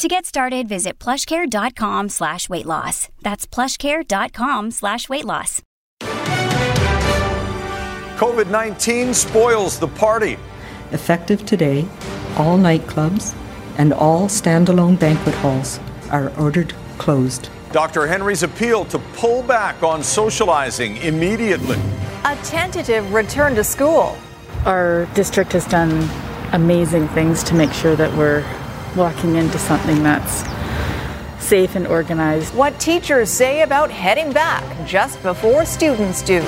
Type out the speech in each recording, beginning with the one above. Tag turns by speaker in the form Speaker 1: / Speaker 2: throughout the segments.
Speaker 1: To get started, visit plushcare.com slash weight loss. That's plushcare.com slash weight loss.
Speaker 2: COVID 19 spoils the party.
Speaker 3: Effective today, all nightclubs and all standalone banquet halls are ordered closed.
Speaker 2: Dr. Henry's appeal to pull back on socializing immediately.
Speaker 4: A tentative return to school.
Speaker 5: Our district has done amazing things to make sure that we're walking into something that's safe and organized.
Speaker 4: What teachers say about heading back just before students do.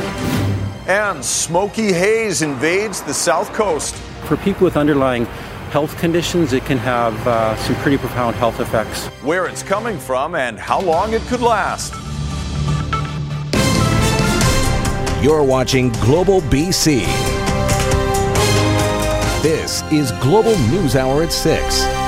Speaker 2: And smoky haze invades the south coast.
Speaker 6: For people with underlying health conditions, it can have uh, some pretty profound health effects.
Speaker 2: Where it's coming from and how long it could last.
Speaker 7: You're watching Global BC. This is Global News Hour at 6.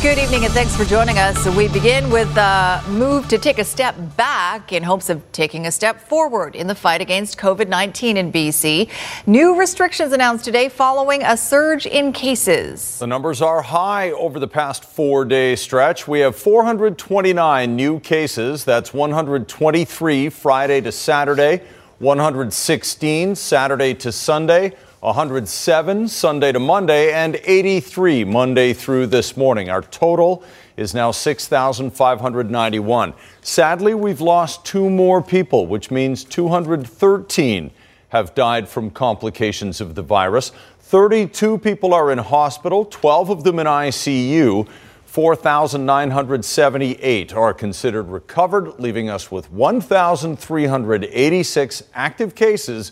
Speaker 4: Good evening and thanks for joining us. We begin with a move to take a step back in hopes of taking a step forward in the fight against COVID 19 in BC. New restrictions announced today following a surge in cases.
Speaker 2: The numbers are high over the past four day stretch. We have 429 new cases. That's 123 Friday to Saturday, 116 Saturday to Sunday. 107 Sunday to Monday, and 83 Monday through this morning. Our total is now 6,591. Sadly, we've lost two more people, which means 213 have died from complications of the virus. 32 people are in hospital, 12 of them in ICU. 4,978 are considered recovered, leaving us with 1,386 active cases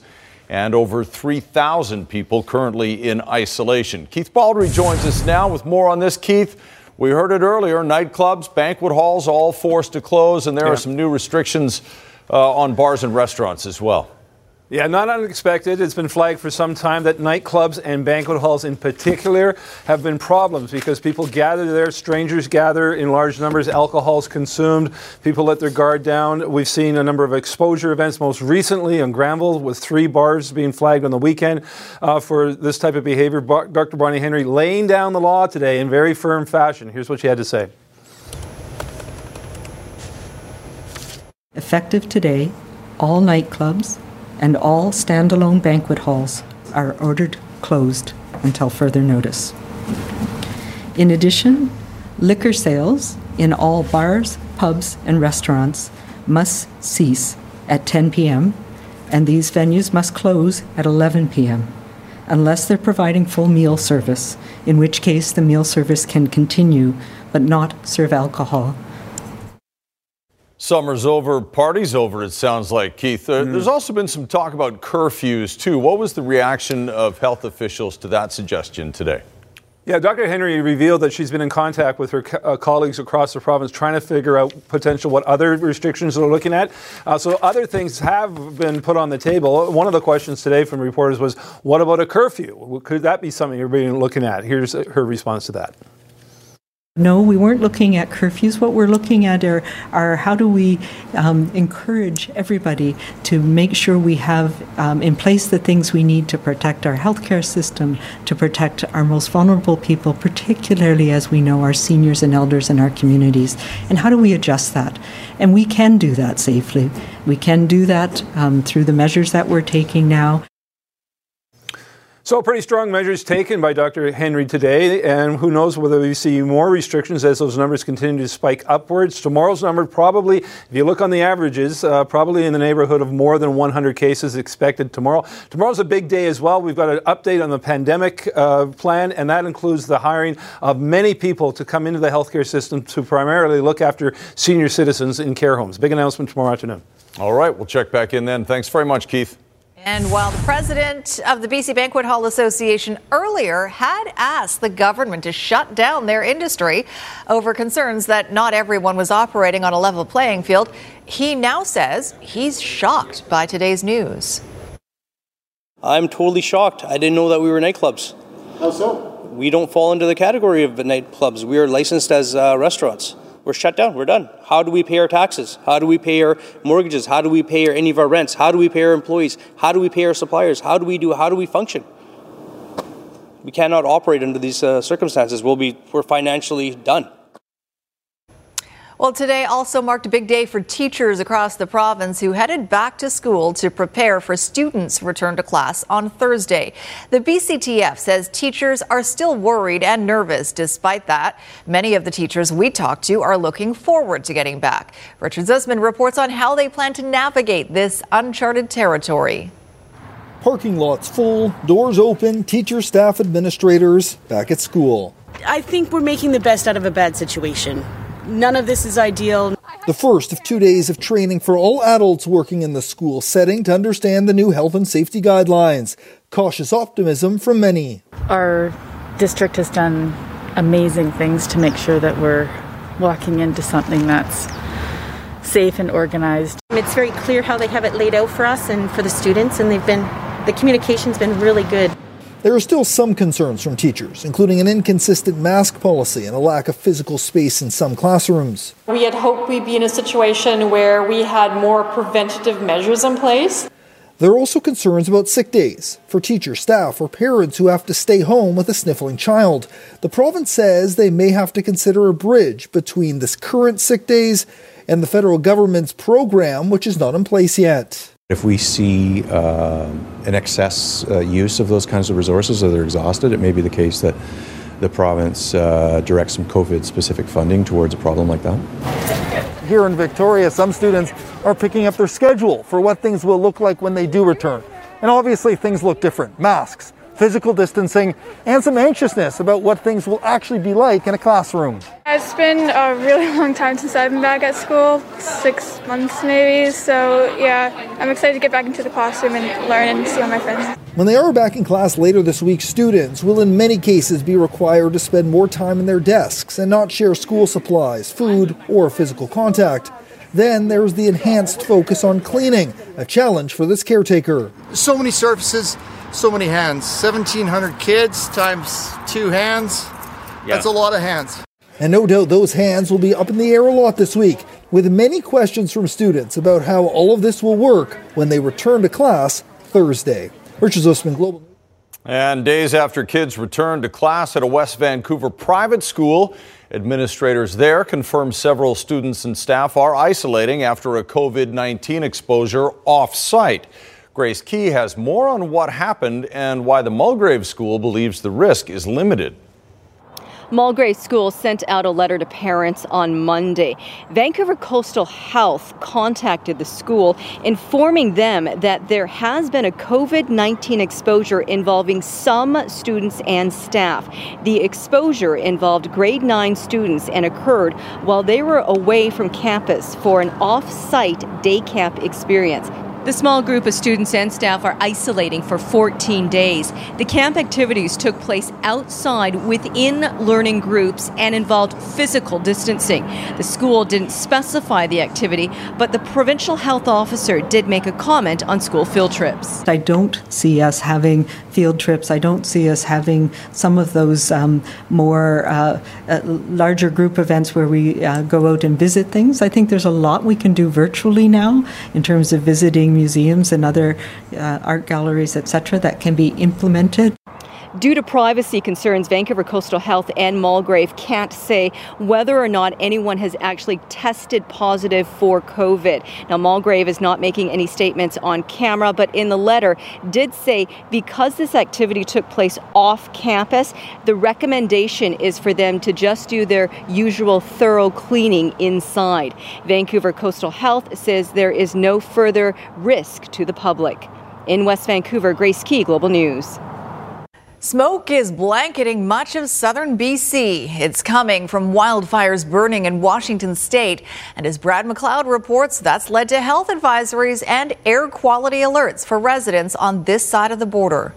Speaker 2: and over 3,000 people currently in isolation. Keith Baldrey joins us now with more on this. Keith, we heard it earlier nightclubs, banquet halls, all forced to close, and there yeah. are some new restrictions uh, on bars and restaurants as well.
Speaker 8: Yeah, not unexpected. It's been flagged for some time that nightclubs and banquet halls in particular have been problems because people gather there, strangers gather in large numbers, alcohol is consumed, people let their guard down. We've seen a number of exposure events, most recently in Granville, with three bars being flagged on the weekend uh, for this type of behavior. Dr. Bonnie Henry laying down the law today in very firm fashion. Here's what she had to say.
Speaker 3: Effective today, all nightclubs, and all standalone banquet halls are ordered closed until further notice. In addition, liquor sales in all bars, pubs, and restaurants must cease at 10 p.m., and these venues must close at 11 p.m. unless they're providing full meal service, in which case the meal service can continue but not serve alcohol
Speaker 2: Summer's over, party's over, it sounds like, Keith. Uh, mm. There's also been some talk about curfews, too. What was the reaction of health officials to that suggestion today?
Speaker 8: Yeah, Dr. Henry revealed that she's been in contact with her co- uh, colleagues across the province trying to figure out potential what other restrictions they're looking at. Uh, so other things have been put on the table. One of the questions today from reporters was, what about a curfew? Could that be something you're being looking at? Here's her response to that.
Speaker 3: No, we weren't looking at curfews. What we're looking at are, are how do we um, encourage everybody to make sure we have um, in place the things we need to protect our healthcare system, to protect our most vulnerable people, particularly as we know our seniors and elders in our communities. And how do we adjust that? And we can do that safely. We can do that um, through the measures that we're taking now.
Speaker 8: So, pretty strong measures taken by Dr. Henry today, and who knows whether we see more restrictions as those numbers continue to spike upwards. Tomorrow's number probably, if you look on the averages, uh, probably in the neighborhood of more than 100 cases expected tomorrow. Tomorrow's a big day as well. We've got an update on the pandemic uh, plan, and that includes the hiring of many people to come into the healthcare system to primarily look after senior citizens in care homes. Big announcement tomorrow afternoon.
Speaker 2: All right, we'll check back in then. Thanks very much, Keith.
Speaker 4: And while the president of the BC Banquet Hall Association earlier had asked the government to shut down their industry over concerns that not everyone was operating on a level playing field, he now says he's shocked by today's news.
Speaker 9: I'm totally shocked. I didn't know that we were nightclubs.
Speaker 10: How so?
Speaker 9: We don't fall into the category of nightclubs. We are licensed as uh, restaurants we're shut down. We're done. How do we pay our taxes? How do we pay our mortgages? How do we pay our, any of our rents? How do we pay our employees? How do we pay our suppliers? How do we do? How do we function? We cannot operate under these uh, circumstances. We'll be we're financially done.
Speaker 4: Well, today also marked a big day for teachers across the province who headed back to school to prepare for students' return to class on Thursday. The BCTF says teachers are still worried and nervous. Despite that, many of the teachers we talked to are looking forward to getting back. Richard Zussman reports on how they plan to navigate this uncharted territory.
Speaker 11: Parking lots full, doors open, teachers, staff, administrators back at school.
Speaker 12: I think we're making the best out of a bad situation. None of this is ideal.
Speaker 11: The first of two days of training for all adults working in the school setting to understand the new health and safety guidelines. Cautious optimism from many.
Speaker 5: Our district has done amazing things to make sure that we're walking into something that's safe and organized.
Speaker 13: It's very clear how they have it laid out for us and for the students, and they've been the communication's been really good.
Speaker 11: There are still some concerns from teachers, including an inconsistent mask policy and a lack of physical space in some classrooms.
Speaker 14: We had hoped we'd be in a situation where we had more preventative measures in place.
Speaker 11: There are also concerns about sick days for teachers, staff, or parents who have to stay home with a sniffling child. The province says they may have to consider a bridge between this current sick days and the federal government's program, which is not in place yet.
Speaker 15: If we see uh, an excess uh, use of those kinds of resources or they're exhausted, it may be the case that the province uh, directs some COVID specific funding towards a problem like that.
Speaker 11: Here in Victoria, some students are picking up their schedule for what things will look like when they do return. And obviously, things look different masks, physical distancing, and some anxiousness about what things will actually be like in a classroom.
Speaker 16: It's been a really long time since I've been back at school, six months maybe. So, yeah, I'm excited to get back into the classroom and learn and see all my friends.
Speaker 11: When they are back in class later this week, students will in many cases be required to spend more time in their desks and not share school supplies, food, or physical contact. Then there's the enhanced focus on cleaning, a challenge for this caretaker.
Speaker 10: So many surfaces so many hands. 1,700 kids times two hands. Yeah. That's a lot of hands.
Speaker 11: And no doubt those hands will be up in the air a lot this week, with many questions from students about how all of this will work when they return to class Thursday. Richard Zussman, Global News.
Speaker 2: And days after kids returned to class at a West Vancouver private school, administrators there confirmed several students and staff are isolating after a COVID 19 exposure off site. Grace Ke has more on what happened and why the Mulgrave School believes the risk is limited.
Speaker 17: Mulgrave School sent out a letter to parents on Monday. Vancouver Coastal Health contacted the school, informing them that there has been a COVID 19 exposure involving some students and staff. The exposure involved grade 9 students and occurred while they were away from campus for an off site day camp experience. The small group of students and staff are isolating for 14 days. The camp activities took place outside within learning groups and involved physical distancing. The school didn't specify the activity, but the provincial health officer did make a comment on school field trips.
Speaker 3: I don't see us having field trips. I don't see us having some of those um, more uh, uh, larger group events where we uh, go out and visit things. I think there's a lot we can do virtually now in terms of visiting museums and other uh, art galleries, etc., that can be implemented.
Speaker 17: Due to privacy concerns, Vancouver Coastal Health and Mulgrave can't say whether or not anyone has actually tested positive for COVID. Now, Mulgrave is not making any statements on camera, but in the letter did say because this activity took place off campus, the recommendation is for them to just do their usual thorough cleaning inside. Vancouver Coastal Health says there is no further risk to the public. In West Vancouver, Grace Ke, Global News.
Speaker 4: Smoke is blanketing much of southern BC. It's coming from wildfires burning in Washington state. And as Brad McLeod reports, that's led to health advisories and air quality alerts for residents on this side of the border.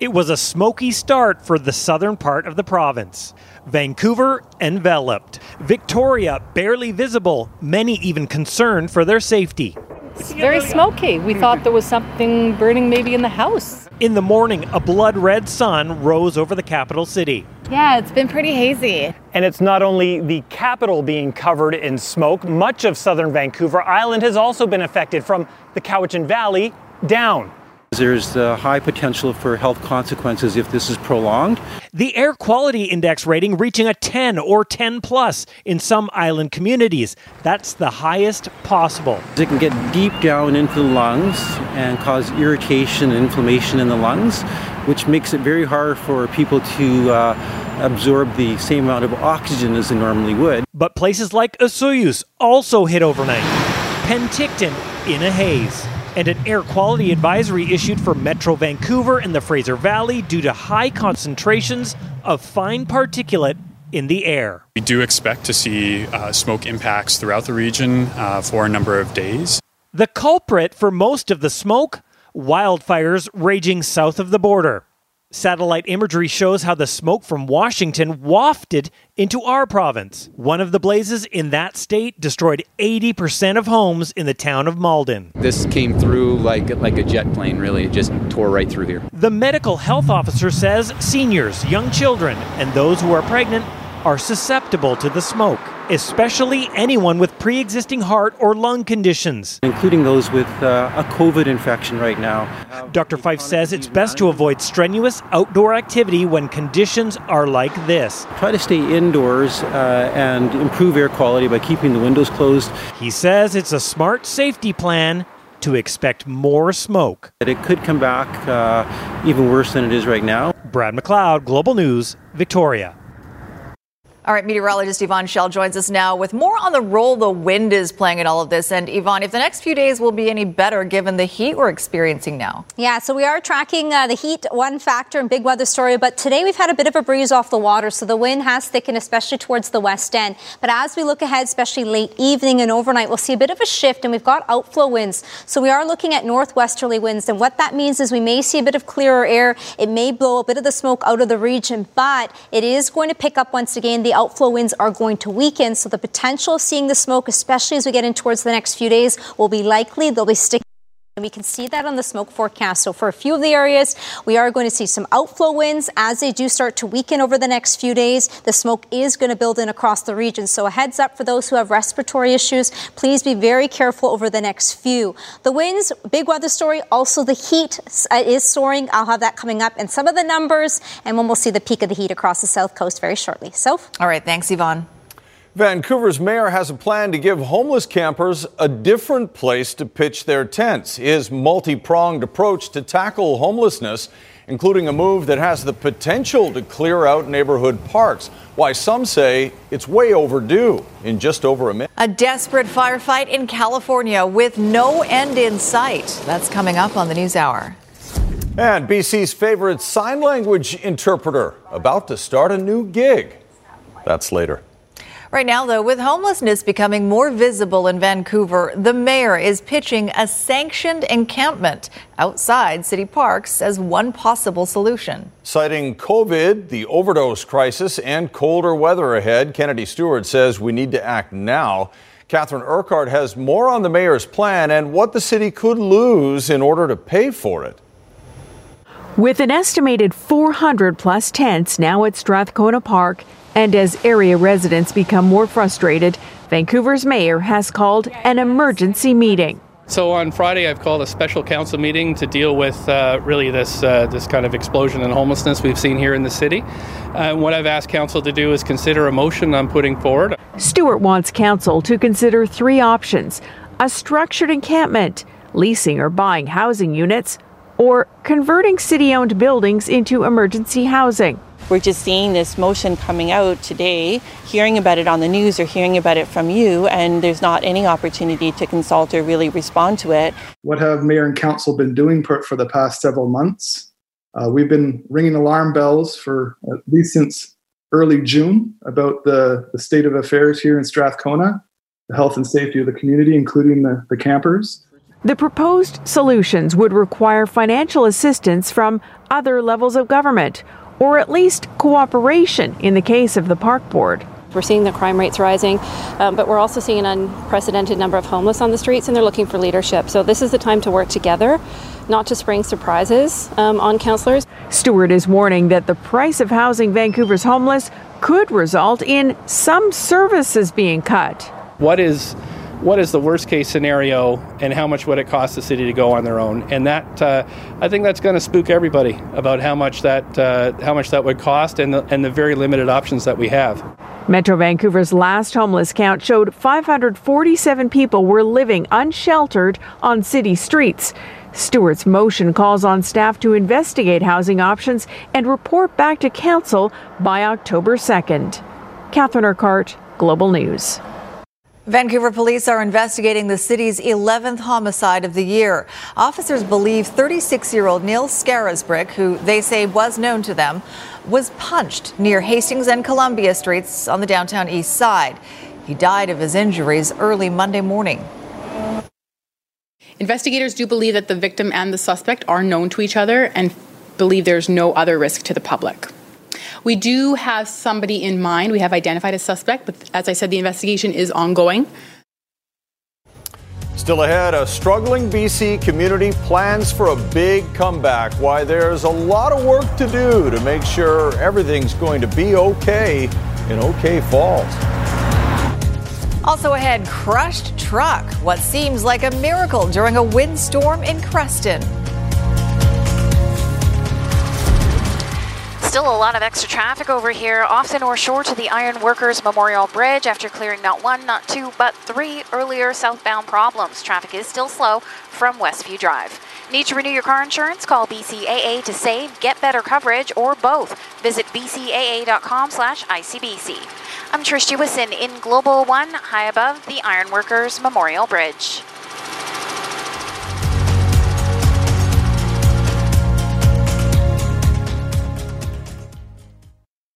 Speaker 18: It was a smoky start for the southern part of the province. Vancouver enveloped, Victoria barely visible, many even concerned for their safety.
Speaker 19: It's very smoky. We thought there was something burning maybe in the house.
Speaker 18: In the morning, a blood red sun rose over the capital city.
Speaker 20: Yeah, it's been pretty hazy.
Speaker 21: And it's not only the capital being covered in smoke, much of southern Vancouver Island has also been affected from the Cowichan Valley down.
Speaker 6: There's a high potential for health consequences if this is prolonged.
Speaker 18: The air quality index rating reaching a 10 or 10 plus in some island communities. That's the highest possible.
Speaker 6: It can get deep down into the lungs and cause irritation and inflammation in the lungs, which makes it very hard for people to uh, absorb the same amount of oxygen as they normally would.
Speaker 18: But places like Osoyoos also hit overnight. Penticton in a haze and an air quality advisory issued for Metro Vancouver and the Fraser Valley due to high concentrations of fine particulate in the air.
Speaker 22: We do expect to see uh, smoke impacts throughout the region uh, for a number of days.
Speaker 18: The culprit for most of the smoke wildfires raging south of the border. Satellite imagery shows how the smoke from Washington wafted into our province. One of the blazes in that state destroyed 80% of homes in the town of Malden.
Speaker 7: This came through like like a jet plane really. It just tore right through here.
Speaker 18: The medical health officer says seniors, young children, and those who are pregnant are susceptible to the smoke, especially anyone with pre existing heart or lung conditions.
Speaker 6: Including those with uh, a COVID infection right now.
Speaker 18: Dr. Fyfe says it's best to avoid strenuous outdoor activity when conditions are like this.
Speaker 6: Try to stay indoors uh, and improve air quality by keeping the windows closed.
Speaker 18: He says it's a smart safety plan to expect more smoke.
Speaker 6: That It could come back uh, even worse than it is right now.
Speaker 18: Brad McLeod, Global News, Victoria.
Speaker 4: All right, meteorologist Yvonne Schalle joins us now with more on the role the wind is playing in all of this. And Yvonne, if the next few days will be any better given the heat we're experiencing now.
Speaker 23: Yeah, so we are tracking uh, the heat, one factor in big weather story, but today we've had a bit of a breeze off the water, so the wind has thickened, especially towards the west end. But as we look ahead, especially late evening and overnight, we'll see a bit of a shift, and we've got outflow winds. So we are looking at northwesterly winds, and what that means is we may see a bit of clearer air. It may blow a bit of the smoke out of the region, but it is going to pick up once again the outflow winds are going to weaken. So the potential of seeing the smoke, especially as we get in towards the next few days, will be likely. They'll be sticking. And we can see that on the smoke forecast. So for a few of the areas, we are going to see some outflow winds as they do start to weaken over the next few days. The smoke is going to build in across the region. So a heads up for those who have respiratory issues. Please be very careful over the next few. The winds, big weather story. Also the heat uh, is soaring. I'll have that coming up and some of the numbers. And when we'll see the peak of the heat across the south coast very shortly. So.
Speaker 4: All right. Thanks, Yvonne.
Speaker 2: Vancouver's mayor has a plan to give homeless campers a different place to pitch their tents. His multi pronged approach to tackle homelessness, including a move that has the potential to clear out neighborhood parks. Why some say it's way overdue in just over a minute.
Speaker 4: A desperate firefight in California with no end in sight. That's coming up on the News Hour.
Speaker 2: And BC's favorite sign language interpreter about to start a new gig. That's later.
Speaker 4: Right now, though, with homelessness becoming more visible in Vancouver, the mayor is pitching a sanctioned encampment outside city parks as one possible solution.
Speaker 2: Citing COVID, the overdose crisis, and colder weather ahead, Kennedy Stewart says we need to act now. Catherine Urquhart has more on the mayor's plan and what the city could lose in order to pay for it.
Speaker 24: With an estimated 400 plus tents now at Strathcona Park, and as area residents become more frustrated, Vancouver's mayor has called an emergency meeting.
Speaker 25: So on Friday, I've called a special council meeting to deal with uh, really this uh, this kind of explosion in homelessness we've seen here in the city. Uh, what I've asked council to do is consider a motion I'm putting forward.
Speaker 24: Stewart wants council to consider three options: a structured encampment, leasing or buying housing units, or converting city-owned buildings into emergency housing.
Speaker 26: We're just seeing this motion coming out today, hearing about it on the news or hearing about it from you, and there's not any opportunity to consult or really respond to it.
Speaker 27: What have mayor and council been doing for, for the past several months? Uh, we've been ringing alarm bells for at least since early June about the, the state of affairs here in Strathcona, the health and safety of the community, including the, the campers.
Speaker 24: The proposed solutions would require financial assistance from other levels of government, or at least cooperation in the case of the park board.
Speaker 19: We're seeing the crime rates rising, um, but we're also seeing an unprecedented number of homeless on the streets, and they're looking for leadership. So this is the time to work together, not to spring surprises um, on councillors.
Speaker 24: Stewart is warning that the price of housing Vancouver's homeless could result in some services being cut.
Speaker 28: What is what is the worst case scenario and how much would it cost the city to go on their own and that uh, i think that's going to spook everybody about how much that uh, how much that would cost and the, and the very limited options that we have
Speaker 24: Metro Vancouver's last homeless count showed 547 people were living unsheltered on city streets. Stewart's motion calls on staff to investigate housing options and report back to council by October 2nd. Catherine Urquhart, Global News.
Speaker 4: Vancouver police are investigating the city's 11th homicide of the year. Officers believe 36 year old Neil Scarisbrick, who they say was known to them, was punched near Hastings and Columbia Streets on the downtown east side. He died of his injuries early Monday morning.
Speaker 29: Investigators do believe that the victim and the suspect are known to each other and believe there's no other risk to the public. We do have somebody in mind. We have identified a suspect, but as I said, the investigation is ongoing.
Speaker 2: Still ahead, a struggling BC community plans for a big comeback. Why there's a lot of work to do to make sure everything's going to be okay in OK Falls.
Speaker 4: Also ahead, crushed truck. What seems like a miracle during a windstorm in Creston.
Speaker 30: Still a lot of extra traffic over here off the North Shore to the Iron Workers Memorial Bridge after clearing not one, not two, but three earlier southbound problems. Traffic is still slow from Westview Drive. Need to renew your car insurance? Call BCAA to save, get better coverage, or both. Visit bcaa.com slash ICBC. I'm Trish Jewison in Global One, high above the Iron Workers Memorial Bridge.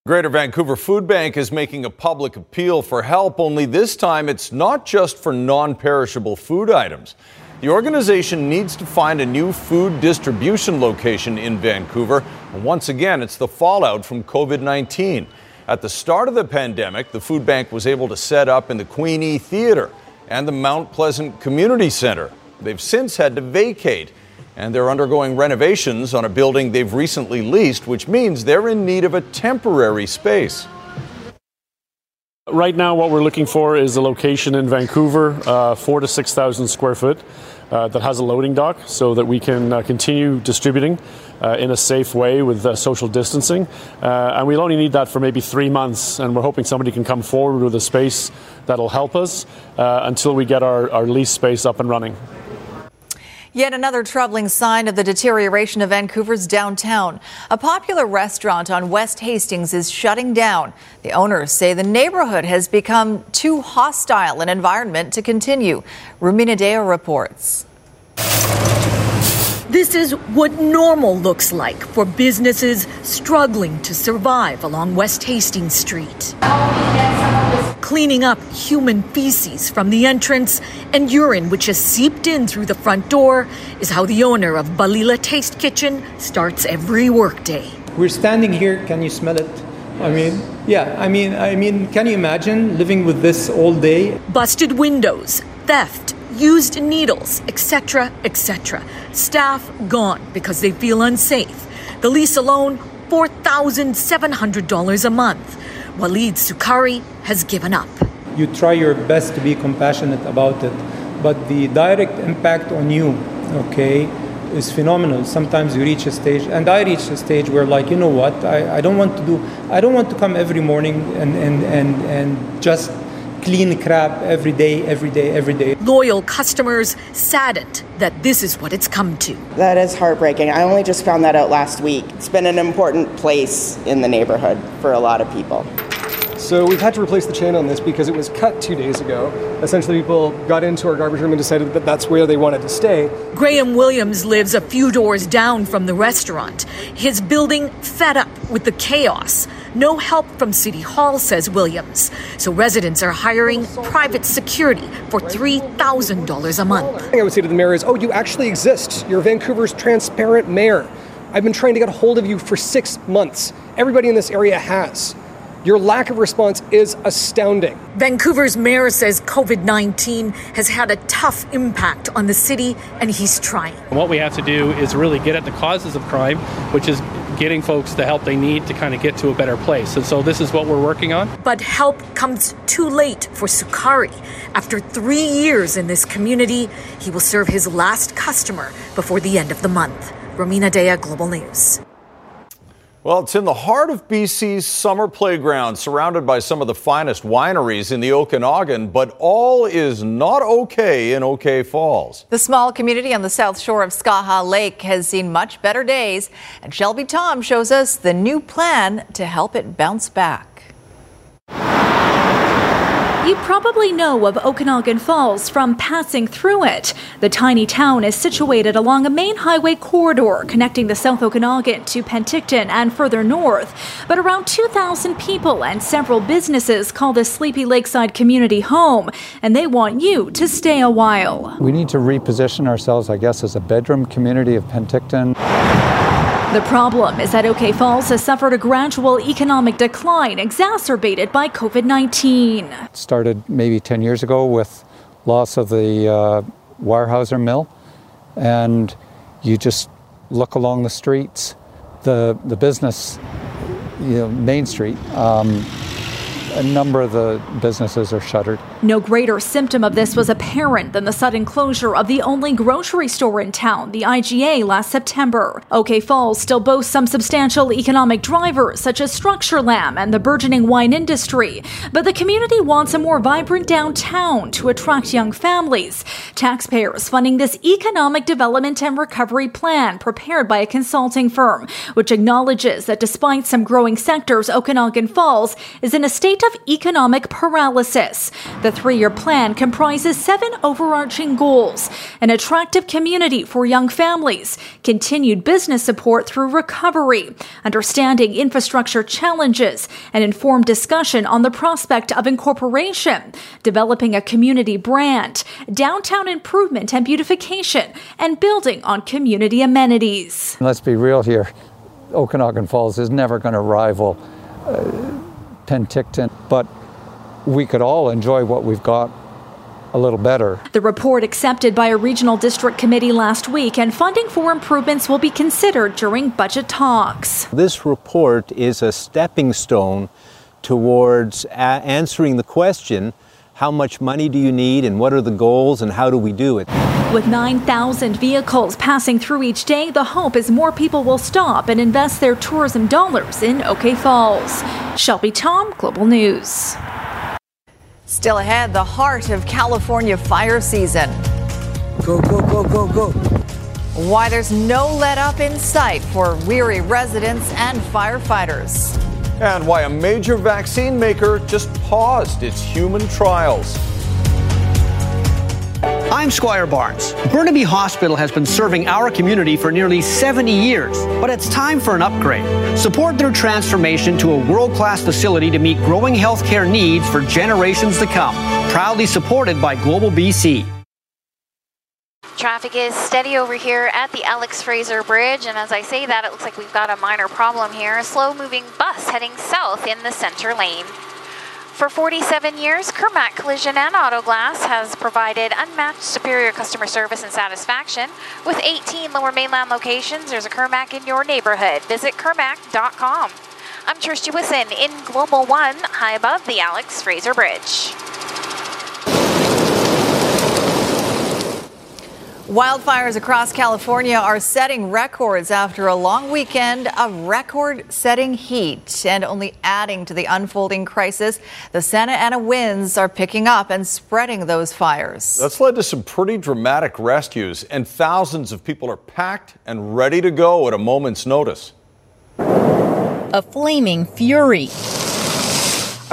Speaker 2: Greater Vancouver Food Bank is making a public appeal for help, only this time it's not just for non perishable food items. The organization needs to find a new food distribution location in Vancouver. And once again, it's the fallout from COVID 19. At the start of the pandemic, the food bank was able to set up in the Queenie Theater and the Mount Pleasant Community Center. They've since had to vacate and they're undergoing renovations on a building they've recently leased, which means they're in need of a temporary space.
Speaker 31: Right now, what we're looking for is a location in Vancouver, uh, four to 6,000 square foot, uh, that has a loading dock so that we can uh, continue distributing uh, in a safe way with uh, social distancing. Uh, and we'll only need that for maybe three months, and we're hoping somebody can come forward with a space that'll help us until we get our, our lease space up and running.
Speaker 4: Yet another troubling sign of the deterioration of Vancouver's downtown. A popular restaurant on West Hastings is shutting down. The owners say the neighborhood has become too hostile an environment to continue. Rumina Daya reports.
Speaker 32: This is what normal looks like for businesses struggling to survive along West Hastings Street cleaning up human feces from the entrance and urine which has seeped in through the front door is how the owner of Balila Taste Kitchen starts every workday.
Speaker 33: We're standing here, can you smell it? I mean, yeah, I mean, I mean, can you imagine living with this all day?
Speaker 32: Busted windows, theft, used needles, etc., etc. Staff gone because they feel unsafe. The lease alone, $4,700 a month. Walid Sukari has given up.
Speaker 33: You try your best to be compassionate about it, but the direct impact on you, okay, is phenomenal. Sometimes you reach a stage, and I reach a stage where, like, you know what, I, I don't want to do, I don't want to come every morning and, and, and, and just clean crap every day, every day, every day.
Speaker 32: Loyal customers saddened that this is what it's come to.
Speaker 34: That is heartbreaking. I only just found that out last week. It's been an important place in the neighborhood for a lot of people.
Speaker 35: So we've had to replace the chain on this because it was cut two days ago. Essentially, people got into our garbage room and decided that that's where they wanted to stay.
Speaker 32: Graham Williams lives a few doors down from the restaurant. His building fed up with the chaos. No help from City Hall, says Williams. So residents are hiring private security for $3,000 a month.
Speaker 35: The thing I would say to the mayor is, oh, you actually exist. You're Vancouver's transparent mayor. I've been trying to get a hold of you for six months. Everybody in this area has. Your lack of response is astounding.
Speaker 32: Vancouver's mayor says COVID 19 has had a tough impact on the city, and he's trying.
Speaker 28: What we have to do is really get at the causes of crime, which is getting folks the help they need to kind of get to a better place. And so this is what we're working on.
Speaker 32: But help comes too late for Sukari. After three years in this community, he will serve his last customer before the end of the month. Rumina Daya, Global News.
Speaker 2: Well, it's in the heart of BC's summer playground, surrounded by some of the finest wineries in the Okanagan, but all is not okay in OK Falls.
Speaker 4: The small community on the south shore of Skaha Lake has seen much better days, and Shelby Tom shows us the new plan to help it bounce back.
Speaker 36: You probably know of Okanagan Falls from passing through it. The tiny town is situated along a main highway corridor connecting the South Okanagan to Penticton and further north. But around 2,000 people and several businesses call this sleepy lakeside community home, and they want you to stay a while.
Speaker 37: We need to reposition ourselves, I guess, as a bedroom community of Penticton.
Speaker 36: The problem is that OK Falls has suffered a gradual economic decline exacerbated by COVID 19.
Speaker 37: It Started maybe 10 years ago with loss of the uh, Weyerhaeuser mill, and you just look along the streets, the, the business, you know, Main Street. Um, a number of the businesses are shuttered.
Speaker 36: No greater symptom of this was apparent than the sudden closure of the only grocery store in town, the IGA, last September. OK Falls still boasts some substantial economic drivers, such as Structurlam and the burgeoning wine industry. But the community wants a more vibrant downtown to attract young families. Taxpayers funding this economic development and recovery plan prepared by a consulting firm, which acknowledges that despite some growing sectors, Okanagan Falls is in a state of economic paralysis. The three year plan comprises seven overarching goals an attractive community for young families, continued business support through recovery, understanding infrastructure challenges, and informed discussion on the prospect of incorporation, developing a community brand, downtown improvement and beautification, and building on community amenities.
Speaker 37: Let's be real here Okanagan Falls is never going to rival. Uh, Penticton, but we could all enjoy what we've got a little better.
Speaker 36: The report accepted by a regional district committee last week, and funding for improvements will be considered during budget talks.
Speaker 38: This report is a stepping stone towards a- answering the question how much money do you need, and what are the goals, and how do we do it?
Speaker 36: With 9,000 vehicles passing through each day, the hope is more people will stop and invest their tourism dollars in OK Falls. Shelby Tom, Global News.
Speaker 4: Still ahead, the heart of California fire season.
Speaker 39: Go, go, go, go, go.
Speaker 4: Why there's no let up in sight for weary residents and firefighters.
Speaker 2: And why a major vaccine maker just paused its human trials.
Speaker 40: I'm Squire Barnes. Burnaby Hospital has been serving our community for nearly 70 years, but it's time for an upgrade. Support their transformation to a world class facility to meet growing healthcare needs for generations to come. Proudly supported by Global BC.
Speaker 30: Traffic is steady over here at the Alex Fraser Bridge, and as I say that, it looks like we've got a minor problem here. A slow moving bus heading south in the center lane. For 47 years, Kirmac Collision and Auto Glass has provided unmatched superior customer service and satisfaction. With 18 lower mainland locations, there's a Kirmac in your neighborhood. Visit kirmac.com. I'm Trish Jewison in Global One, high above the Alex Fraser Bridge.
Speaker 4: Wildfires across California are setting records after a long weekend of record setting heat. And only adding to the unfolding crisis, the Santa Ana winds are picking up and spreading those fires.
Speaker 2: That's led to some pretty dramatic rescues, and thousands of people are packed and ready to go at a moment's notice.
Speaker 41: A flaming fury.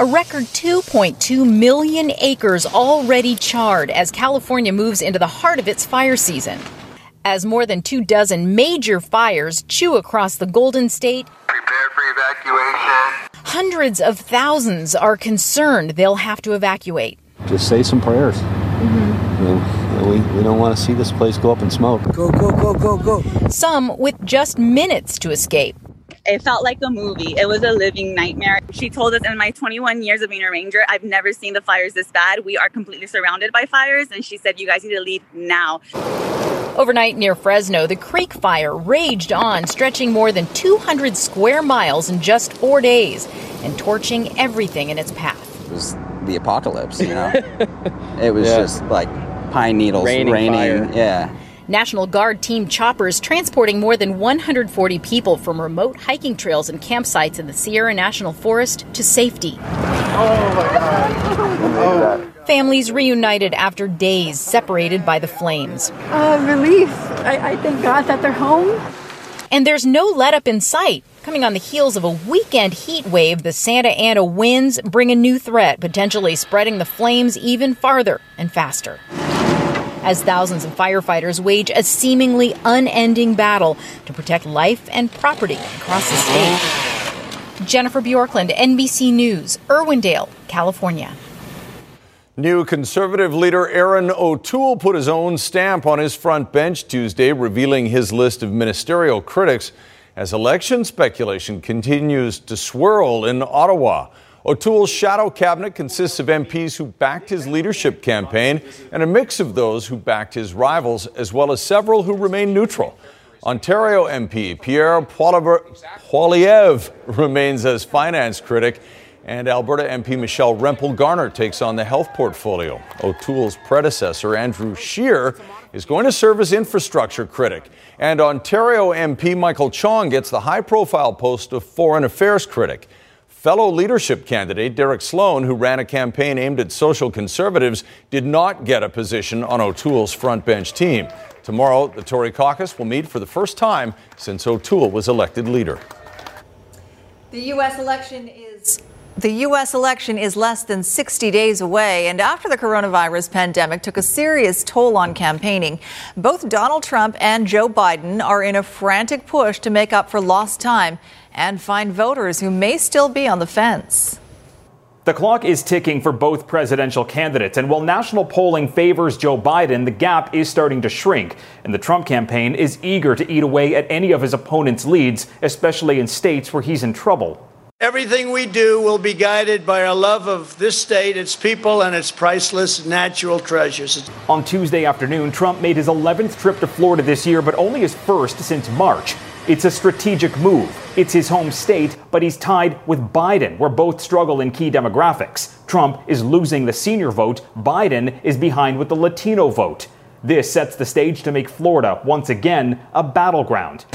Speaker 42: A record 2.2 million acres already charred as California moves into the heart of its fire season. As more than two dozen major fires chew across the Golden State,
Speaker 41: prepare for evacuation.
Speaker 42: Hundreds of thousands are concerned they'll have to evacuate.
Speaker 43: Just say some prayers. Mm-hmm. You know, we, we don't want to see this place go up in smoke.
Speaker 39: Go, go, go, go, go.
Speaker 42: Some with just minutes to escape.
Speaker 44: It felt like a movie. It was a living nightmare. She told us in my 21 years of being a ranger, I've never seen the fires this bad. We are completely surrounded by fires. And she said, You guys need to leave now.
Speaker 42: Overnight near Fresno, the creek fire raged on, stretching more than 200 square miles in just four days and torching everything in its path.
Speaker 45: It was the apocalypse, you know? it was
Speaker 23: Yeah.
Speaker 45: just like pine needles
Speaker 23: Raining
Speaker 45: raining.
Speaker 23: fire.
Speaker 45: Yeah.
Speaker 42: National Guard team choppers transporting more than 140 people from remote hiking trails and campsites in the Sierra National Forest to safety. Oh my god. Families reunited after days separated by the flames.
Speaker 46: Uh, relief. I, I thank God that they're home.
Speaker 42: And there's no let up in sight. Coming on the heels of a weekend heat wave, the Santa Ana winds bring a new threat, potentially spreading the flames even farther and faster. As thousands of firefighters wage a seemingly unending battle to protect life and property across the state. Jennifer Bjorklund, NBC News, Irwindale, California.
Speaker 2: New conservative leader Erin O'Toole put his own stamp on his front bench Tuesday, revealing his list of ministerial critics as election speculation continues to swirl in Ottawa. O'Toole's shadow cabinet consists of MPs who backed his leadership campaign and a mix of those who backed his rivals, as well as several who remain neutral. Ontario MP Pierre Poilievre remains as finance critic, and Alberta MP Michelle Rempel Garner takes on the health portfolio. O'Toole's predecessor, Andrew Scheer, is going to serve as infrastructure critic. And Ontario MP Michael Chong gets the high profile post of foreign affairs critic. Fellow leadership candidate Derek Sloan, who ran a campaign aimed at social conservatives, did not get a position on O'Toole's front bench team. Tomorrow, the Tory caucus will meet for the first time since O'Toole was elected leader.
Speaker 4: The U.S. election is. The U.S. election is less than 60 days away, and after the coronavirus pandemic took a serious toll on campaigning, both Donald Trump and Joe Biden are in a frantic push to make up for lost time and find voters who may still be on the fence.
Speaker 47: The clock is ticking for both presidential candidates, and while national polling favors Joe Biden, the gap is starting to shrink, and the Trump campaign is eager to eat away at any of his opponent's leads, especially in states where he's in trouble.
Speaker 48: Everything we do will be guided by our love of this state, its people, and its priceless natural treasures.
Speaker 47: On Tuesday afternoon, Trump made his 11th trip to Florida this year, but only his first since March. It's a strategic move. It's his home state, but he's tied with Biden, where both struggle in key demographics. Trump is losing the senior vote, Biden is behind with the Latino vote. This sets the stage to make Florida once again a battleground.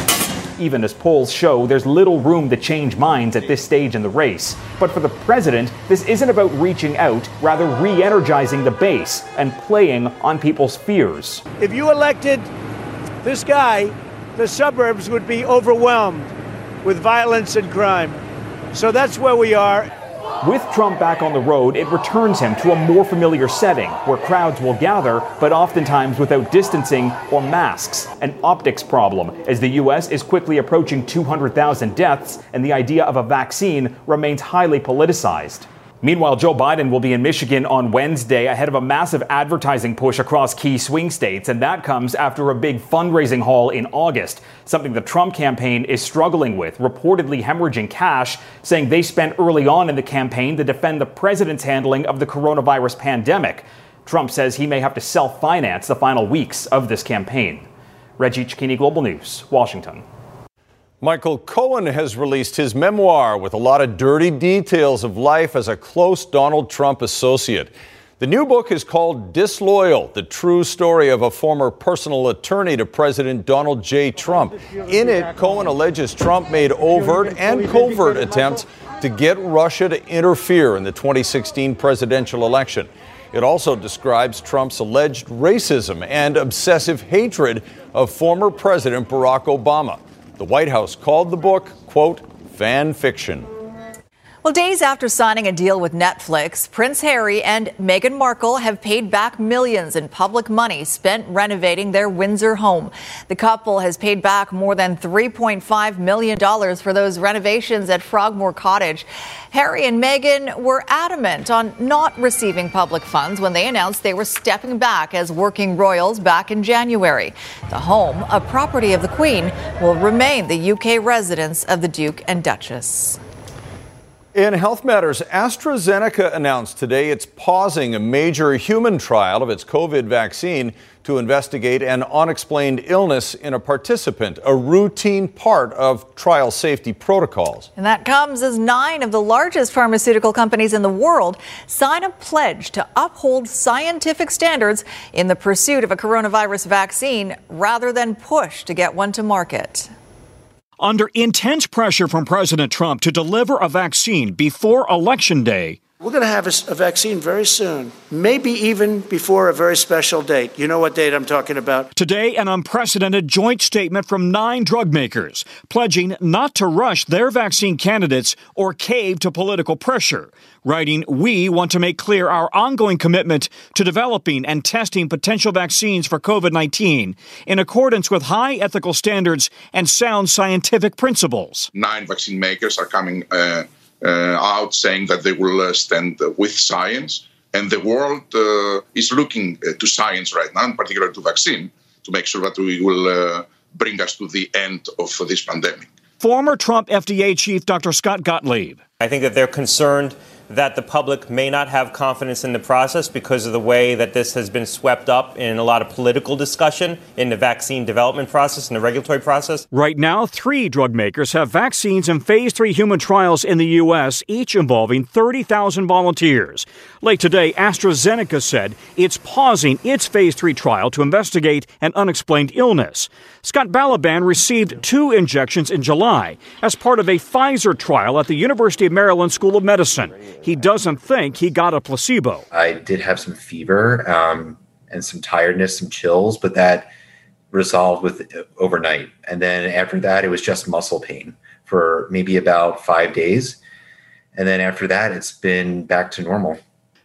Speaker 47: Even as polls show, there's little room to change minds at this stage in the race. But for the president, this isn't about reaching out, rather re energizing the base and playing on people's fears.
Speaker 48: If you elected this guy, the suburbs would be overwhelmed with violence and crime. So that's where we are.
Speaker 47: With Trump back on the road, it returns him to a more familiar setting where crowds will gather, but oftentimes without distancing or masks. An optics problem, as the U.S. is quickly approaching 200,000 deaths and the idea of a vaccine remains highly politicized. Meanwhile, Joe Biden will be in Michigan on Wednesday ahead of a massive advertising push across key swing states, and that comes after a big fundraising haul in August, something the Trump campaign is struggling with, reportedly hemorrhaging cash, saying they spent early on in the campaign to defend the president's handling of the coronavirus pandemic. Trump says he may have to self finance the final weeks of this campaign. Reggie Cecchini, Global News, Washington.
Speaker 2: Michael Cohen has released his memoir with a lot of dirty details of life as a close Donald Trump associate. The new book is called Disloyal The True Story of a Former Personal Attorney to President Donald J. Trump. In it, Cohen alleges Trump made overt and covert attempts to get Russia to interfere in the 2016 presidential election. It also describes Trump's alleged racism and obsessive hatred of former President Barack Obama. The White House called the book, quote, fan fiction.
Speaker 4: Well, days after signing a deal with Netflix, Prince Harry and Meghan Markle have paid back millions in public money spent renovating their Windsor home. The couple has paid back more than $3.5 million for those renovations at Frogmore Cottage. Harry and Meghan were adamant on not receiving public funds when they announced they were stepping back as working royals back in January. The home, a property of the Queen, will remain the UK residence of the Duke and Duchess.
Speaker 2: In health matters, AstraZeneca announced today it's pausing a major human trial of its COVID vaccine to investigate an unexplained illness in a participant, a routine part of trial safety protocols.
Speaker 4: And that comes as nine of the largest pharmaceutical companies in the world sign a pledge to uphold scientific standards in the pursuit of a coronavirus vaccine rather than push to get one to market.
Speaker 49: Under intense pressure from President Trump to deliver a vaccine before Election Day,
Speaker 48: We're going to have a vaccine very soon, maybe even before a very special date. You know what date I'm talking about?
Speaker 49: Today, an unprecedented joint statement from nine drug makers pledging not to rush their vaccine candidates or cave to political pressure. Writing, We want to make clear our ongoing commitment to developing and testing potential vaccines for COVID 19 in accordance with high ethical standards and sound scientific principles.
Speaker 50: nine vaccine makers are coming uh, out saying that they will uh, stand uh, with science. And the world uh, is looking uh, to science right now, in particular to vaccine, to make sure that we will uh, bring us to the end of this pandemic.
Speaker 49: Former Trump FDA chief Dr. Scott Gottlieb.
Speaker 51: I think that they're concerned that the public may not have confidence in the process because of the way that this has been swept up in a lot of political discussion in the vaccine development process and the regulatory process.
Speaker 49: Right now, three drug makers have vaccines in phase three human trials in the U.S., each involving 30,000 volunteers. Late today, AstraZeneca said it's pausing its phase three trial to investigate an unexplained illness. Scott Balaban received two injections in July as part of a Pfizer trial at the University of Maryland School of Medicine. He doesn't think he got a placebo.
Speaker 52: I did have some fever um, and some tiredness, some chills, but that resolved with overnight. And then after that, it was just muscle pain for maybe about five days. And then after that, it's been back to normal.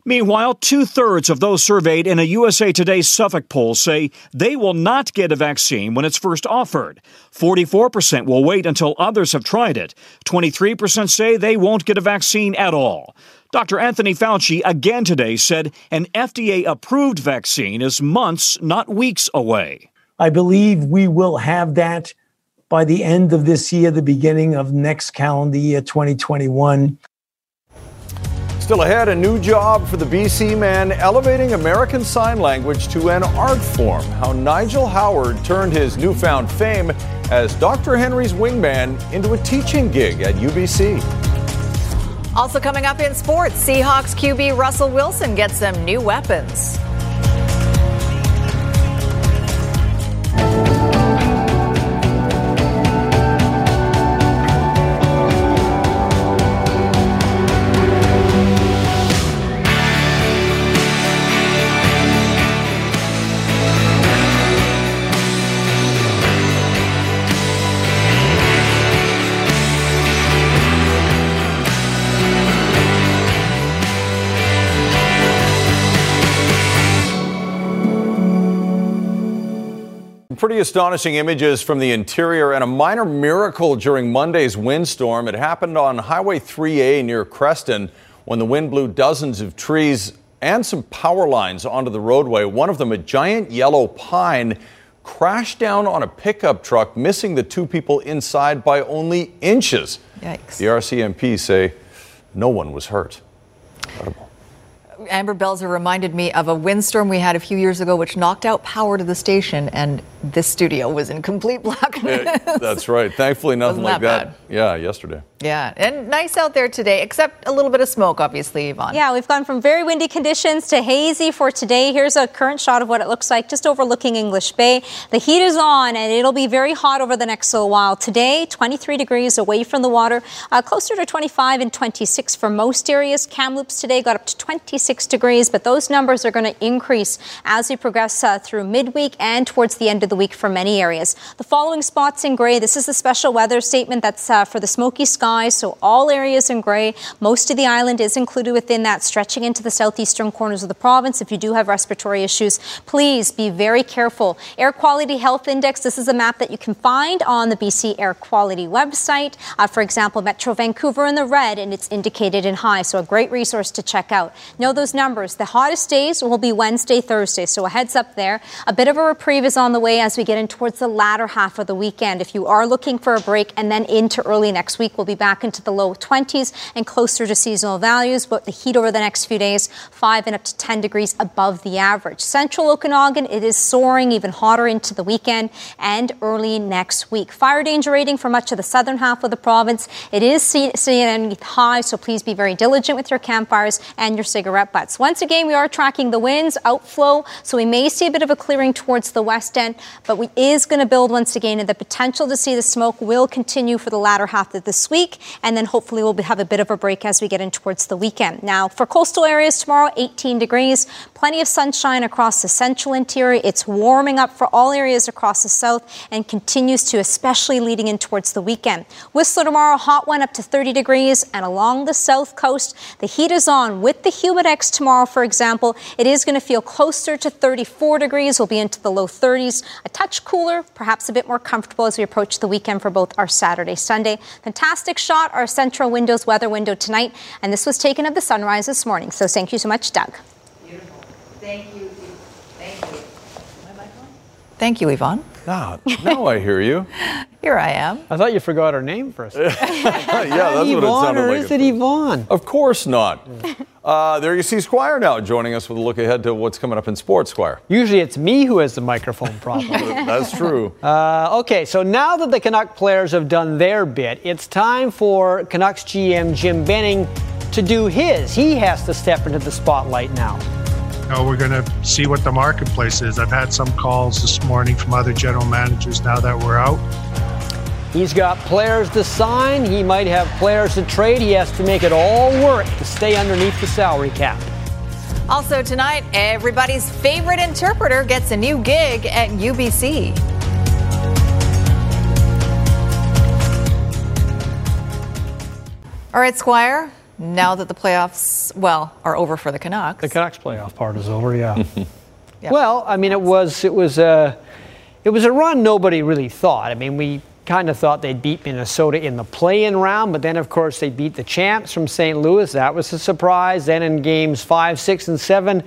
Speaker 49: Meanwhile, two thirds of those surveyed in a USA Today Suffolk poll say they will not get a vaccine when it's first offered. 44% will wait until others have tried it. 23% say they won't get a vaccine at all. Dr. Anthony Fauci again today said an FDA approved vaccine is months, not weeks away.
Speaker 53: I believe we will have that by the end of this year, the beginning of next calendar year, 2021.
Speaker 2: Still ahead, a new job for the BC man elevating American Sign Language to an art form. How Nigel Howard turned his newfound fame as Dr. Henry's wingman into a teaching gig at UBC.
Speaker 4: Also coming up in sports, Seahawks QB Russell Wilson gets some new weapons.
Speaker 2: Pretty astonishing images from the interior and a minor miracle during Monday's windstorm. It happened on Highway 3A near Creston when the wind blew dozens of trees and some power lines onto the roadway. One of them, a giant yellow pine, crashed down on a pickup truck, missing the two people inside by only inches.
Speaker 4: Yikes.
Speaker 2: The RCMP say no one was hurt. Incredible.
Speaker 4: Amber Belzer reminded me of a windstorm we had a few years ago, which knocked out power to the station, and this studio was in complete blackness.
Speaker 2: Yeah, that's right. Thankfully, nothing like
Speaker 4: that
Speaker 2: that. Yeah, yesterday.
Speaker 4: Yeah, and nice out there today, except a little bit of smoke, obviously, Yvonne.
Speaker 23: Yeah, we've gone from very windy conditions to hazy for today. Here's a current shot of what it looks like just overlooking English Bay. The heat is on and it'll be very hot over the next little while. Today, 23 degrees away from the water, uh, closer to 25 and 26 for most areas. Kamloops today got up to 26 degrees, but those numbers are going to increase as we progress uh, through midweek and towards the end of the week for many areas. The following spots in gray. This is the special weather statement that's uh, for the smoky So all areas in gray. Most of the island is included within that, stretching into the southeastern corners of the province. If you do have respiratory issues, please be very careful. Air Quality Health Index. This is a map that you can find on the BC Air Quality website. Uh, for example, Metro Vancouver in the red, and it's indicated in high. So a great resource to check out. Know those numbers. The hottest days will be Wednesday, Thursday. So a heads up there. A bit of a reprieve is on the way as we get in towards the latter half of the weekend. If you are looking for a break and then into early next week, we'll be back into the low 20s and closer to seasonal values. But the heat over the next few days, 5 and up to 10 degrees above the average. Central Okanagan, it is soaring even hotter into the weekend and early next week. Fire danger rating for much of the southern half of the province. It is sitting high, so please be very diligent with your campfires and your cigarette butts. Once again, we are tracking the winds, outflow, so we may see a bit of a clearing towards the west end, but we is going to build once again, and the potential to see the smoke will continue for the latter half of this week, and then hopefully we'll have a bit of a break as we get in towards the weekend. Now, for coastal areas tomorrow, 18 degrees, plenty of sunshine across the central interior. It's warming up for all areas across the south and continues to, especially leading in towards the weekend. Whistler tomorrow, hot one up to 30 degrees, and along the south coast, the heat is on with the humidex tomorrow, for example. It is going to feel closer to 34 degrees. We'll be into the low 30s, a touch cooler, perhaps a bit more comfortable as we approach the weekend for both our Saturday, Sunday. Fantastic shot, our central windows weather window tonight, and this was taken of the sunrise this morning. So thank you so much, Doug.
Speaker 4: Thank you. Thank you. Thank you, Yvonne.
Speaker 2: Ah, now I hear you.
Speaker 4: Here I am.
Speaker 54: I thought you forgot her name for a second.
Speaker 2: yeah, that's what it
Speaker 54: Yvonne,
Speaker 2: sounded
Speaker 54: or
Speaker 2: like.
Speaker 54: is it Yvonne?
Speaker 2: Of course not. Uh, there you see Squire now joining us with a look ahead to what's coming up in sports, Squire.
Speaker 54: Usually it's me who has the microphone problem.
Speaker 2: That's true.
Speaker 54: Uh, okay, so now that the Canuck players have done their bit, it's time for Canucks GM Jim Benning to do his. He has to step into the spotlight now.
Speaker 25: know, we're going to see what the marketplace is. I've had some calls this morning from other general managers now that we're out.
Speaker 54: He's got players to sign. He might have players to trade. He has to make it all work to stay underneath the salary cap.
Speaker 4: Also tonight, everybody's favorite interpreter gets a new gig at UBC. All right, Squire. Now that the playoffs, well, are over for the Canucks.
Speaker 54: The Canucks playoff part is over, yeah. Well, I mean, it was it was a it was a run nobody really thought. I mean, we kind of thought they'd beat Minnesota in the play-in round, but then of course they beat the champs from St. Louis. That was a surprise. Then in games five, six, and seven,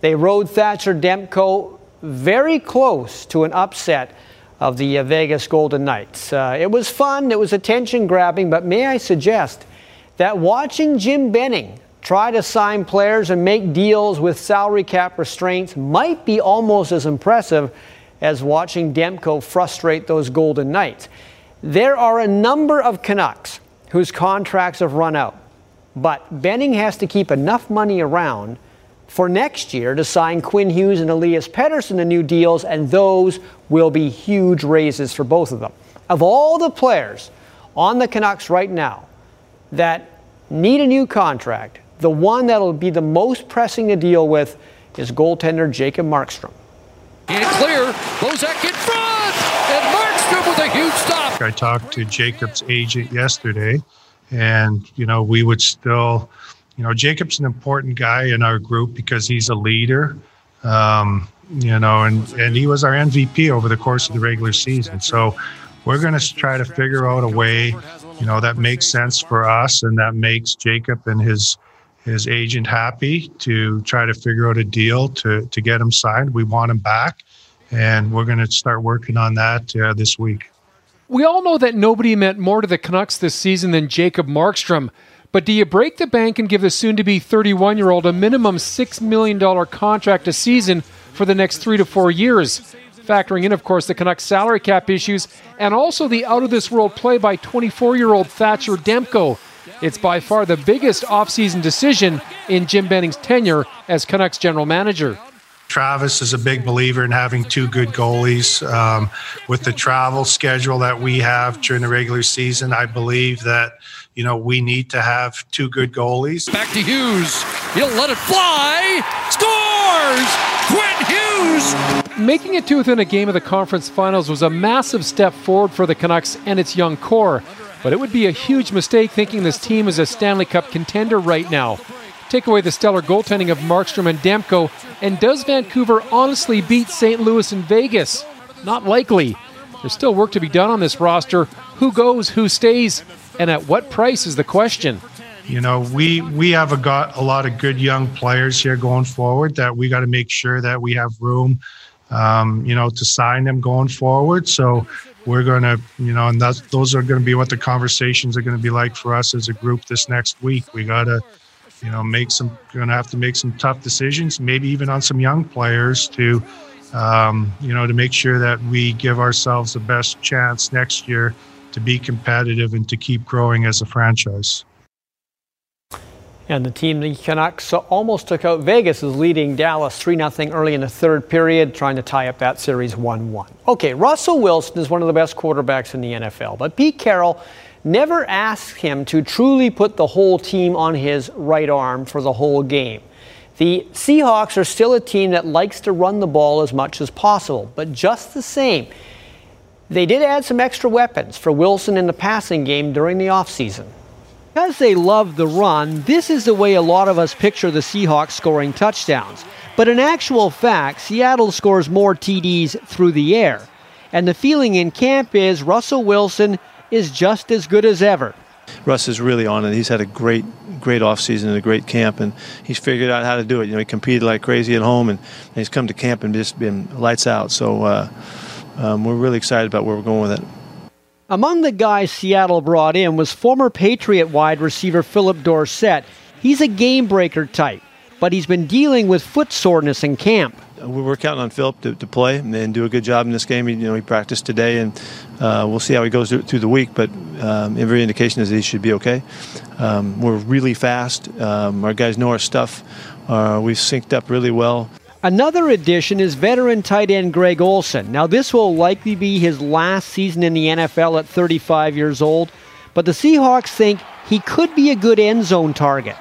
Speaker 54: they rode Thatcher Demko very close to an upset of the uh, Vegas Golden Knights. Uh, it was fun. It was attention grabbing, but may I suggest that watching Jim Benning try to sign players and make deals with salary cap restraints might be almost as impressive as watching Demko frustrate those Golden Knights. There are a number of Canucks whose contracts have run out, but Benning has to keep enough money around for next year to sign Quinn Hughes and Elias Pettersson to new deals, and those will be huge raises for both of them. Of all the players on the Canucks right now that need a new contract, the one that'll be the most pressing to deal with is goaltender Jacob Markstrom.
Speaker 55: And clear. Bozak in front. And Markstrom with a huge stop.
Speaker 25: I talked to Jacob's agent yesterday, and you know we would still, you know, Jacob's an important guy in our group because he's a leader. Um, you know, and and he was our MVP over the course of the regular season. So we're going to try to figure out a way, you know, that makes sense for us and that makes Jacob and his his agent happy to try to figure out a deal to to get him signed. We want him back, and we're going to start working on that uh, this week.
Speaker 56: We all know that nobody meant more to the Canucks this season than Jacob Markstrom. But do you break the bank and give the soon to be 31 year old a minimum $6 million contract a season for the next three to four years? Factoring in, of course, the Canucks salary cap issues and also the out of this world play by 24 year old Thatcher Demko. It's by far the biggest offseason decision in Jim Benning's tenure as Canucks general manager.
Speaker 25: Travis is a big believer in having two good goalies. Um, with the travel schedule that we have during the regular season, I believe that you know we need to have two good goalies.
Speaker 55: Back to Hughes. He'll let it fly. Scores! Quinn Hughes
Speaker 56: making it to within a game of the conference finals was a massive step forward for the Canucks and its young core, but it would be a huge mistake thinking this team is a Stanley Cup contender right now. Take away the stellar goaltending of Markstrom and Demko, and does Vancouver honestly beat St. Louis and Vegas? Not likely. There's still work to be done on this roster. Who goes, who stays, and at what price is the question.
Speaker 25: You know, we we have a, got a lot of good young players here going forward that we got to make sure that we have room, um, you know, to sign them going forward. So we're going to, you know, and those are going to be what the conversations are going to be like for us as a group this next week. We got to, you know, make some, going to have to make some tough decisions, maybe even on some young players to, um, you know, to make sure that we give ourselves the best chance next year to be competitive and to keep growing as a franchise.
Speaker 54: And the team, the Canucks, almost took out Vegas, is leading Dallas 3 0 early in the third period, trying to tie up that series 1 1. Okay, Russell Wilson is one of the best quarterbacks in the NFL, but Pete Carroll never asked him to truly put the whole team on his right arm for the whole game. The Seahawks are still a team that likes to run the ball as much as possible, but just the same, they did add some extra weapons for Wilson in the passing game during the offseason. Because they love the run, this is the way a lot of us picture the Seahawks scoring touchdowns. But in actual fact, Seattle scores more TDs through the air. And the feeling in camp is Russell Wilson is just as good as ever.
Speaker 43: Russ is really on it. He's had a great, great offseason and a great camp, and he's figured out how to do it. You know, he competed like crazy at home, and, and he's come to camp and just been lights out. So uh, um, we're really excited about where we're going with it.
Speaker 54: Among the guys Seattle brought in was former Patriot wide receiver Phillip Dorsett. He's a game breaker type, but he's been dealing with foot soreness in camp.
Speaker 43: We were counting on Phillip to, to play and do a good job in this game. He, you know, he practiced today, and uh, we'll see how he goes through, through the week. But um, every indication is he should be okay. Um, we're really fast. Um, our guys know our stuff. Uh, we've synced up really well.
Speaker 54: Another addition is veteran tight end Greg Olsen. Now, this will likely be his last season in the NFL at 35 years old, but the Seahawks think he could be a good end zone target.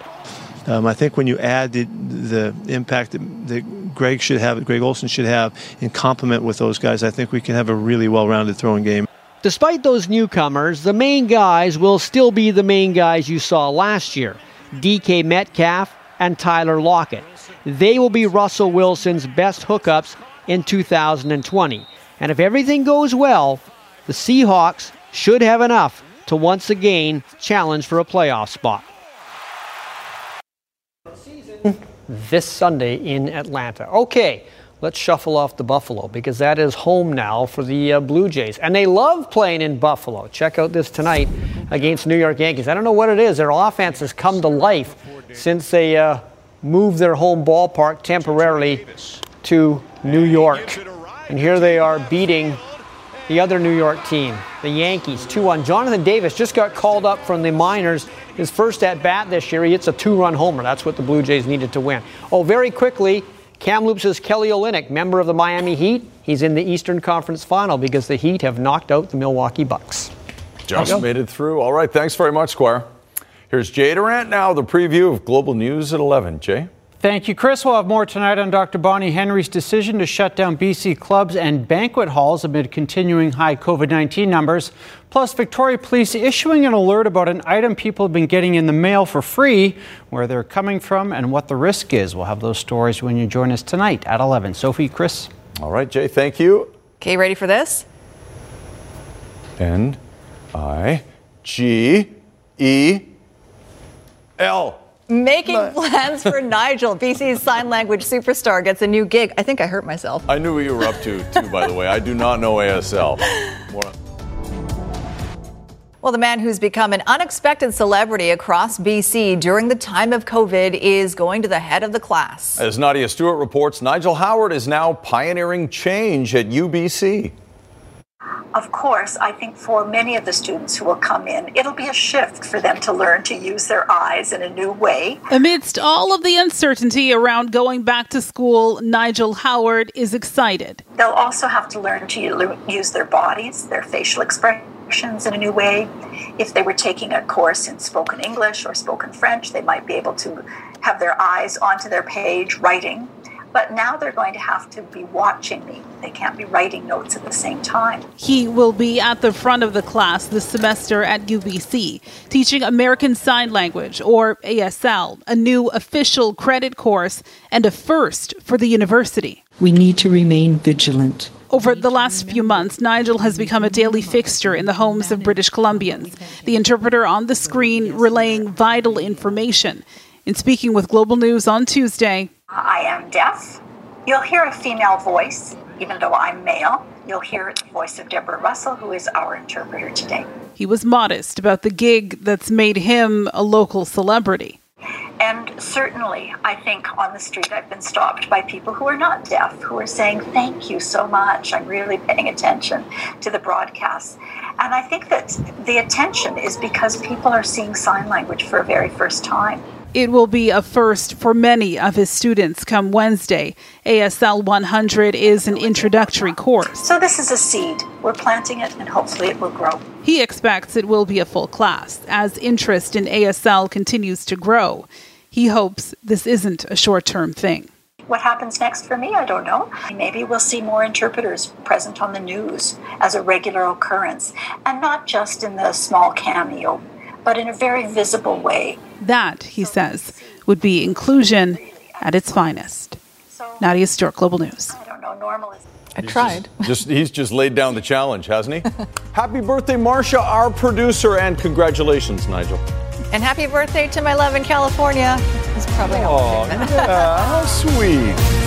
Speaker 43: Um, I think when you add the, the impact that, that, Greg should have, Greg Olsen should have, in complement with those guys, I think we can have a really well-rounded throwing game.
Speaker 54: Despite those newcomers, the main guys will still be the main guys you saw last year: DK Metcalf and Tyler Lockett. They will be Russell Wilson's best hookups in 2020. And if everything goes well, the Seahawks should have enough to once again challenge for a playoff spot. This Sunday in Atlanta. Okay, let's shuffle off the Buffalo because that is home now for the uh, Blue Jays. And they love playing in Buffalo. Check out this tonight against New York Yankees. I don't know what it is. Their offense has come to life since they. Uh, move their home ballpark temporarily to New York. And here they are beating the other New York team, the Yankees, 2 1. Jonathan Davis just got called up from the minors. His first at bat this year, he hits a two run homer. That's what the Blue Jays needed to win. Oh, very quickly, Kamloops' is Kelly Olynyk, member of the Miami Heat. He's in the Eastern Conference final because the Heat have knocked out the Milwaukee Bucks.
Speaker 2: Just made it through. All right. Thanks very much, Squire. Here's Jay Durant now, with the preview of Global News at 11. Jay?
Speaker 57: Thank you, Chris. We'll have more tonight on Dr. Bonnie Henry's decision to shut down BC clubs and banquet halls amid continuing high COVID 19 numbers. Plus, Victoria Police issuing an alert about an item people have been getting in the mail for free, where they're coming from, and what the risk is. We'll have those stories when you join us tonight at 11. Sophie, Chris.
Speaker 2: All right, Jay, thank you.
Speaker 4: Okay, ready for this?
Speaker 2: N I G E L.
Speaker 4: Making plans for Nigel, BC's sign language superstar, gets a new gig. I think I hurt myself.
Speaker 2: I knew what you were up to, too, by the way. I do not know ASL. More-
Speaker 4: well, the man who's become an unexpected celebrity across BC during the time of COVID is going to the head of the class.
Speaker 2: As Nadia Stewart reports, Nigel Howard is now pioneering change at UBC.
Speaker 58: Of course, I think for many of the students who will come in, it'll be a shift for them to learn to use their eyes in a new way.
Speaker 59: Amidst all of the uncertainty around going back to school, Nigel Howard is excited.
Speaker 58: They'll also have to learn to use their bodies, their facial expressions in a new way. If they were taking a course in spoken English or spoken French, they might be able to have their eyes onto their page writing
Speaker 25: But now they're going to have to be watching me. They can't be writing notes at the same time.
Speaker 59: He will be at the front of the class this semester at UBC, teaching American Sign Language, or ASL, a new official credit course and a first for the university.
Speaker 54: We need to remain vigilant.
Speaker 59: Over the last few months, Nigel has become a daily fixture in the homes of British Columbians, the interpreter on the screen relaying vital information. In speaking with Global News on Tuesday,
Speaker 25: I am deaf. You'll hear a female voice, even though I'm male. You'll hear the voice of Deborah Russell, who is our interpreter today.
Speaker 59: he was modest about the gig that's made him a local celebrity.
Speaker 25: And certainly, I think on the street I've been stopped by people who are not deaf, who are saying, Thank you so much. I'm really paying attention to the broadcasts. And I think that the attention is because people are seeing sign language for a very first time.
Speaker 59: It will be a first for many of his students come Wednesday. ASL 100 is an introductory course.
Speaker 25: So, this is a seed. We're planting it, and hopefully, it will grow.
Speaker 59: He expects it will be a full class as interest in ASL continues to grow. He hopes this isn't a short term thing.
Speaker 25: What happens next for me, I don't know. Maybe we'll see more interpreters present on the news as a regular occurrence, and not just in the small cameo, but in a very visible way.
Speaker 59: That, he says, would be inclusion at its finest. Nadia Stewart, Global News.
Speaker 25: I don't know, normal is.
Speaker 4: I tried.
Speaker 2: Just he's just laid down the challenge, hasn't he? Happy birthday, Marcia, our producer, and congratulations, Nigel.
Speaker 4: And happy birthday to my love in California. It's probably not
Speaker 2: Oh,
Speaker 4: my favorite.
Speaker 2: yeah, how sweet.